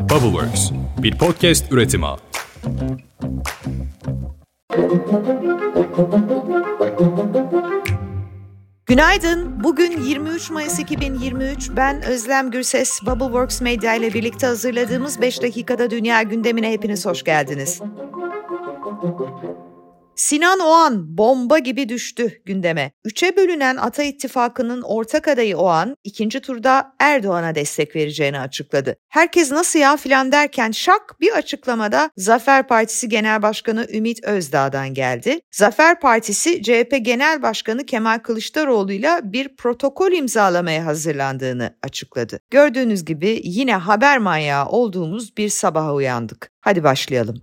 Bubbleworks, bir podcast üretimi. Günaydın. Bugün 23 Mayıs 2023. Ben Özlem Gürses. Bubbleworks Media ile birlikte hazırladığımız 5 dakikada dünya gündemine hepiniz hoş geldiniz. Sinan Oğan bomba gibi düştü gündeme. Üçe bölünen Ata İttifakı'nın ortak adayı Oğan ikinci turda Erdoğan'a destek vereceğini açıkladı. Herkes nasıl ya filan derken şak bir açıklamada Zafer Partisi Genel Başkanı Ümit Özdağ'dan geldi. Zafer Partisi CHP Genel Başkanı Kemal Kılıçdaroğlu ile bir protokol imzalamaya hazırlandığını açıkladı. Gördüğünüz gibi yine haber manyağı olduğumuz bir sabaha uyandık. Hadi başlayalım.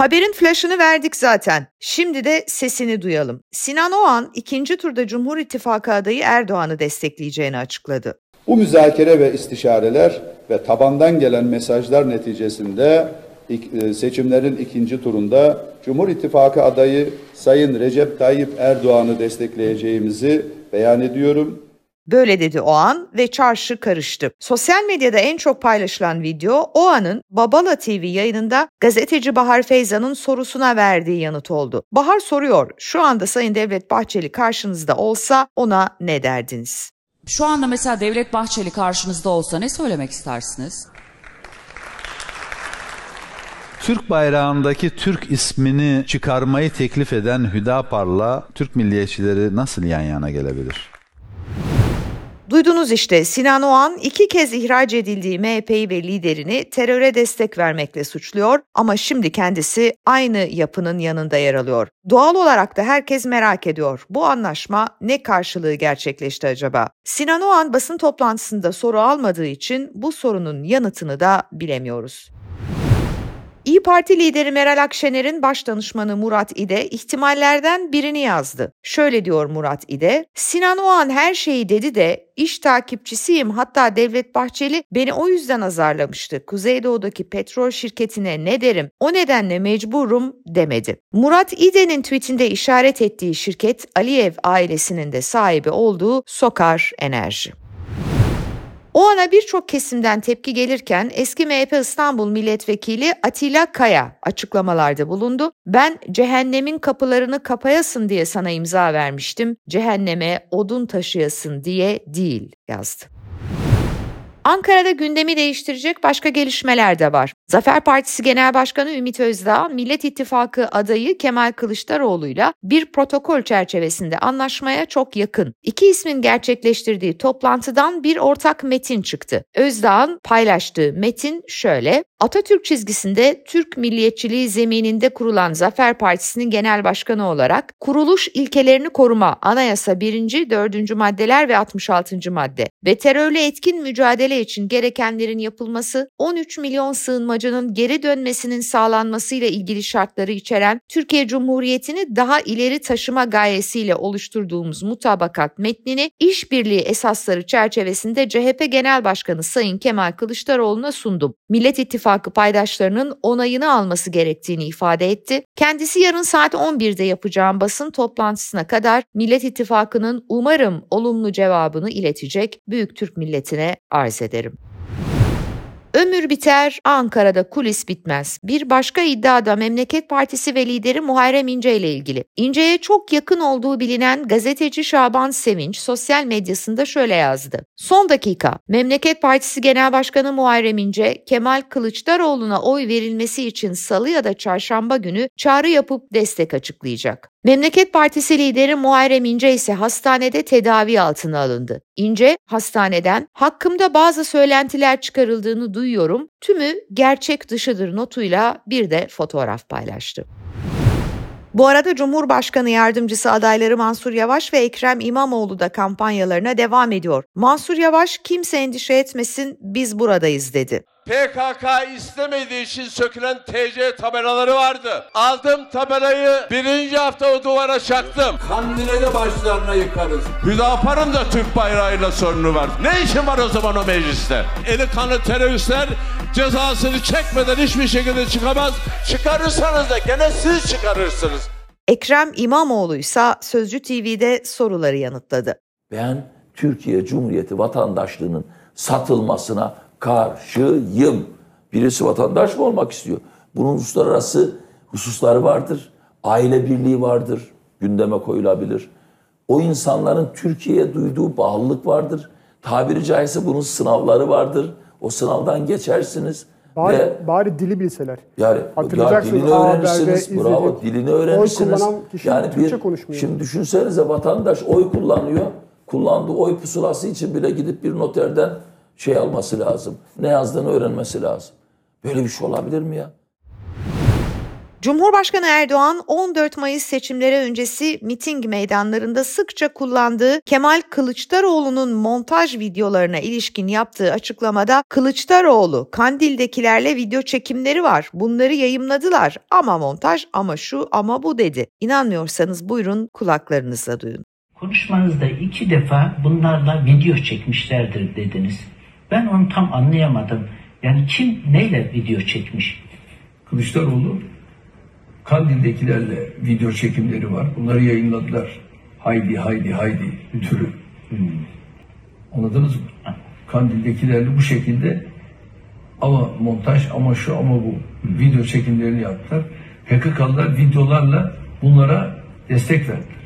Haberin flaşını verdik zaten. Şimdi de sesini duyalım. Sinan Oğan ikinci turda Cumhur İttifakı adayı Erdoğan'ı destekleyeceğini açıkladı. Bu müzakere ve istişareler ve tabandan gelen mesajlar neticesinde e, seçimlerin ikinci turunda Cumhur İttifakı adayı Sayın Recep Tayyip Erdoğan'ı destekleyeceğimizi beyan ediyorum. Böyle dedi o an ve çarşı karıştı. Sosyal medyada en çok paylaşılan video o anın Babala TV yayınında gazeteci Bahar Feyza'nın sorusuna verdiği yanıt oldu. Bahar soruyor, şu anda Sayın Devlet Bahçeli karşınızda olsa ona ne derdiniz? Şu anda mesela Devlet Bahçeli karşınızda olsa ne söylemek istersiniz? Türk bayrağındaki Türk ismini çıkarmayı teklif eden Hüdapar'la Türk milliyetçileri nasıl yan yana gelebilir? Duydunuz işte Sinan Oğan iki kez ihraç edildiği MHP'yi ve liderini teröre destek vermekle suçluyor ama şimdi kendisi aynı yapının yanında yer alıyor. Doğal olarak da herkes merak ediyor. Bu anlaşma ne karşılığı gerçekleşti acaba? Sinan Oğan basın toplantısında soru almadığı için bu sorunun yanıtını da bilemiyoruz. İyi Parti lideri Meral Akşener'in baş danışmanı Murat İde ihtimallerden birini yazdı. Şöyle diyor Murat İde, Sinan Oğan her şeyi dedi de iş takipçisiyim hatta Devlet Bahçeli beni o yüzden azarlamıştı. Kuzeydoğu'daki petrol şirketine ne derim o nedenle mecburum demedi. Murat İde'nin tweetinde işaret ettiği şirket Aliyev ailesinin de sahibi olduğu Sokar Enerji. O ana birçok kesimden tepki gelirken eski MHP İstanbul Milletvekili Atilla Kaya açıklamalarda bulundu. Ben cehennemin kapılarını kapayasın diye sana imza vermiştim. Cehenneme odun taşıyasın diye değil yazdı. Ankara'da gündemi değiştirecek başka gelişmeler de var. Zafer Partisi Genel Başkanı Ümit Özdağ, Millet İttifakı adayı Kemal Kılıçdaroğlu'yla bir protokol çerçevesinde anlaşmaya çok yakın. İki ismin gerçekleştirdiği toplantıdan bir ortak metin çıktı. Özdağ'ın paylaştığı metin şöyle, Atatürk çizgisinde Türk milliyetçiliği zemininde kurulan Zafer Partisi'nin genel başkanı olarak kuruluş ilkelerini koruma anayasa 1. 4. maddeler ve 66. madde ve terörle etkin mücadele için gerekenlerin yapılması 13 milyon sığınmacının geri dönmesinin sağlanmasıyla ilgili şartları içeren Türkiye Cumhuriyeti'ni daha ileri taşıma gayesiyle oluşturduğumuz mutabakat metnini işbirliği esasları çerçevesinde CHP Genel Başkanı Sayın Kemal Kılıçdaroğlu'na sundum. Millet İttifakı paydaşlarının onayını alması gerektiğini ifade etti. Kendisi yarın saat 11'de yapacağım basın toplantısına kadar Millet İttifakı'nın umarım olumlu cevabını iletecek büyük Türk milletine arz ederim. Ömür biter, Ankara'da kulis bitmez. Bir başka iddia da Memleket Partisi ve lideri Muharrem İnce ile ilgili. İnce'ye çok yakın olduğu bilinen gazeteci Şaban Sevinç sosyal medyasında şöyle yazdı. Son dakika, Memleket Partisi Genel Başkanı Muharrem İnce, Kemal Kılıçdaroğlu'na oy verilmesi için salı ya da çarşamba günü çağrı yapıp destek açıklayacak. Memleket Partisi lideri Muharrem İnce ise hastanede tedavi altına alındı. İnce hastaneden hakkımda bazı söylentiler çıkarıldığını duyuyorum. Tümü gerçek dışıdır notuyla bir de fotoğraf paylaştı. Bu arada Cumhurbaşkanı yardımcısı adayları Mansur Yavaş ve Ekrem İmamoğlu da kampanyalarına devam ediyor. Mansur Yavaş kimse endişe etmesin biz buradayız dedi. PKK istemediği için sökülen TC tabelaları vardı. Aldım tabelayı birinci hafta o duvara çaktım. Kandile de başlarına yıkarız. Hüdapar'ın da Türk bayrağıyla sorunu var. Ne işin var o zaman o mecliste? Eli kanı teröristler cezasını çekmeden hiçbir şekilde çıkamaz. Çıkarırsanız da gene siz çıkarırsınız. Ekrem İmamoğlu ise Sözcü TV'de soruları yanıtladı. Ben Türkiye Cumhuriyeti vatandaşlığının satılmasına karşıyım. Birisi vatandaş mı olmak istiyor? Bunun uluslararası hususları vardır. Aile birliği vardır. Gündeme koyulabilir. O insanların Türkiye'ye duyduğu bağlılık vardır. Tabiri caizse bunun sınavları vardır. O sınavdan geçersiniz. Bari, ve bari dili bilseler. yani ya dilini öğrenirsiniz. Bravo. izlediğim Dilini öğrenirsiniz. Oy kullanan kişi yani Türkçe bir konuşmuyor. şimdi düşünsenize vatandaş oy kullanıyor. Kullandığı oy pusulası için bile gidip bir noterden şey alması lazım. Ne yazdığını öğrenmesi lazım. Böyle bir şey olabilir mi ya? Cumhurbaşkanı Erdoğan 14 Mayıs seçimleri öncesi miting meydanlarında sıkça kullandığı Kemal Kılıçdaroğlu'nun montaj videolarına ilişkin yaptığı açıklamada Kılıçdaroğlu Kandil'dekilerle video çekimleri var. Bunları yayımladılar ama montaj ama şu ama bu dedi. İnanmıyorsanız buyurun kulaklarınızla duyun. Konuşmanızda iki defa bunlarla video çekmişlerdir dediniz. Ben onu tam anlayamadım. Yani kim neyle video çekmiş? Kılıçdaroğlu Kandil'dekilerle video çekimleri var. Bunları yayınladılar. Haydi haydi haydi türü. Anladınız mı? Kandil'dekilerle bu şekilde ama montaj ama şu ama bu video çekimlerini yaptılar. PKK'lılar videolarla bunlara destek verdiler.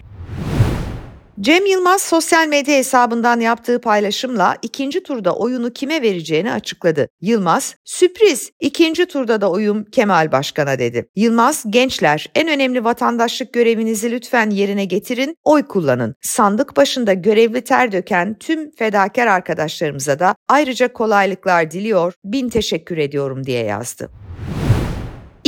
Cem Yılmaz sosyal medya hesabından yaptığı paylaşımla ikinci turda oyunu kime vereceğini açıkladı. Yılmaz, sürpriz ikinci turda da oyum Kemal Başkan'a dedi. Yılmaz, gençler en önemli vatandaşlık görevinizi lütfen yerine getirin, oy kullanın. Sandık başında görevli ter döken tüm fedakar arkadaşlarımıza da ayrıca kolaylıklar diliyor, bin teşekkür ediyorum diye yazdı.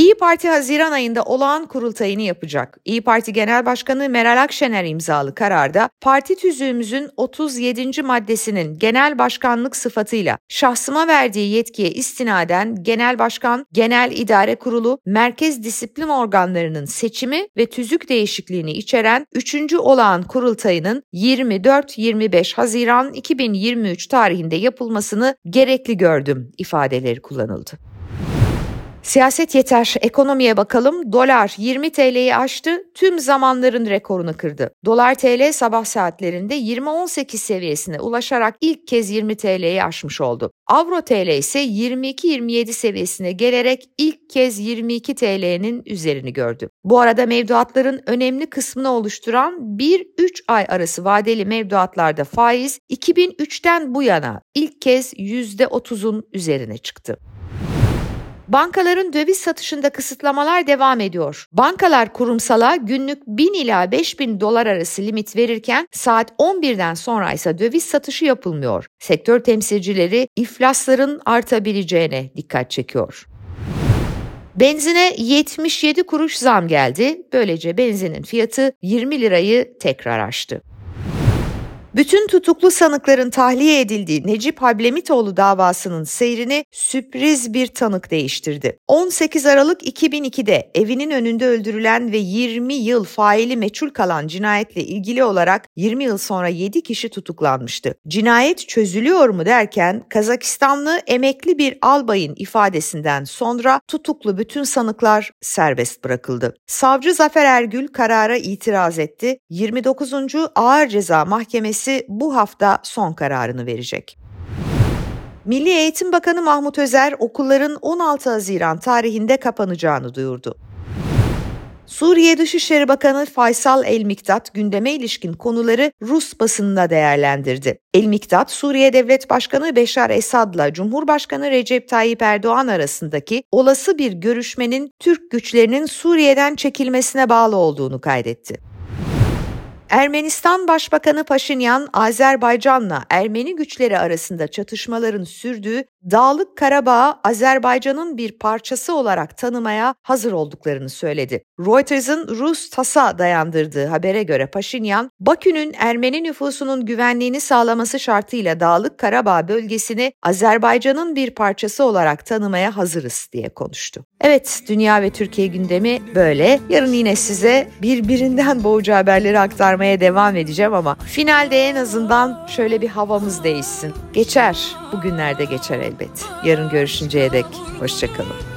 İyi Parti Haziran ayında olağan kurultayını yapacak. İyi Parti Genel Başkanı Meral Akşener imzalı kararda parti tüzüğümüzün 37. maddesinin genel başkanlık sıfatıyla şahsıma verdiği yetkiye istinaden Genel Başkan, Genel İdare Kurulu, Merkez Disiplin Organlarının seçimi ve tüzük değişikliğini içeren 3. olağan kurultayının 24-25 Haziran 2023 tarihinde yapılmasını gerekli gördüm ifadeleri kullanıldı. Siyaset yeter, ekonomiye bakalım. Dolar 20 TL'yi aştı, tüm zamanların rekorunu kırdı. Dolar TL sabah saatlerinde 20.18 seviyesine ulaşarak ilk kez 20 TL'yi aşmış oldu. Avro TL ise 22-27 seviyesine gelerek ilk kez 22 TL'nin üzerini gördü. Bu arada mevduatların önemli kısmını oluşturan 1-3 ay arası vadeli mevduatlarda faiz 2003'ten bu yana ilk kez %30'un üzerine çıktı. Bankaların döviz satışında kısıtlamalar devam ediyor. Bankalar kurumsala günlük 1000 ila 5000 dolar arası limit verirken saat 11'den sonra ise döviz satışı yapılmıyor. Sektör temsilcileri iflasların artabileceğine dikkat çekiyor. Benzine 77 kuruş zam geldi. Böylece benzinin fiyatı 20 lirayı tekrar aştı. Bütün tutuklu sanıkların tahliye edildiği Necip Hablemitoğlu davasının seyrini sürpriz bir tanık değiştirdi. 18 Aralık 2002'de evinin önünde öldürülen ve 20 yıl faili meçhul kalan cinayetle ilgili olarak 20 yıl sonra 7 kişi tutuklanmıştı. Cinayet çözülüyor mu derken Kazakistanlı emekli bir albayın ifadesinden sonra tutuklu bütün sanıklar serbest bırakıldı. Savcı Zafer Ergül karara itiraz etti. 29. Ağır Ceza Mahkemesi bu hafta son kararını verecek. Milli Eğitim Bakanı Mahmut Özer okulların 16 Haziran tarihinde kapanacağını duyurdu. Suriye Dışişleri Bakanı Faysal El Miktat gündeme ilişkin konuları Rus basınında değerlendirdi. El Miktat, Suriye Devlet Başkanı Beşar Esad'la Cumhurbaşkanı Recep Tayyip Erdoğan arasındaki olası bir görüşmenin Türk güçlerinin Suriye'den çekilmesine bağlı olduğunu kaydetti. Ermenistan Başbakanı Paşinyan, Azerbaycan'la Ermeni güçleri arasında çatışmaların sürdüğü Dağlık Karabağ'ı Azerbaycan'ın bir parçası olarak tanımaya hazır olduklarını söyledi. Reuters'ın Rus TAS'a dayandırdığı habere göre Paşinyan, Bakü'nün Ermeni nüfusunun güvenliğini sağlaması şartıyla Dağlık Karabağ bölgesini Azerbaycan'ın bir parçası olarak tanımaya hazırız diye konuştu. Evet, dünya ve Türkiye gündemi böyle. Yarın yine size birbirinden boğucu haberleri aktarmaya devam edeceğim ama finalde en azından şöyle bir havamız değişsin. Geçer, bugünlerde geçer elbette. Yarın görüşünceye dek hoşçakalın.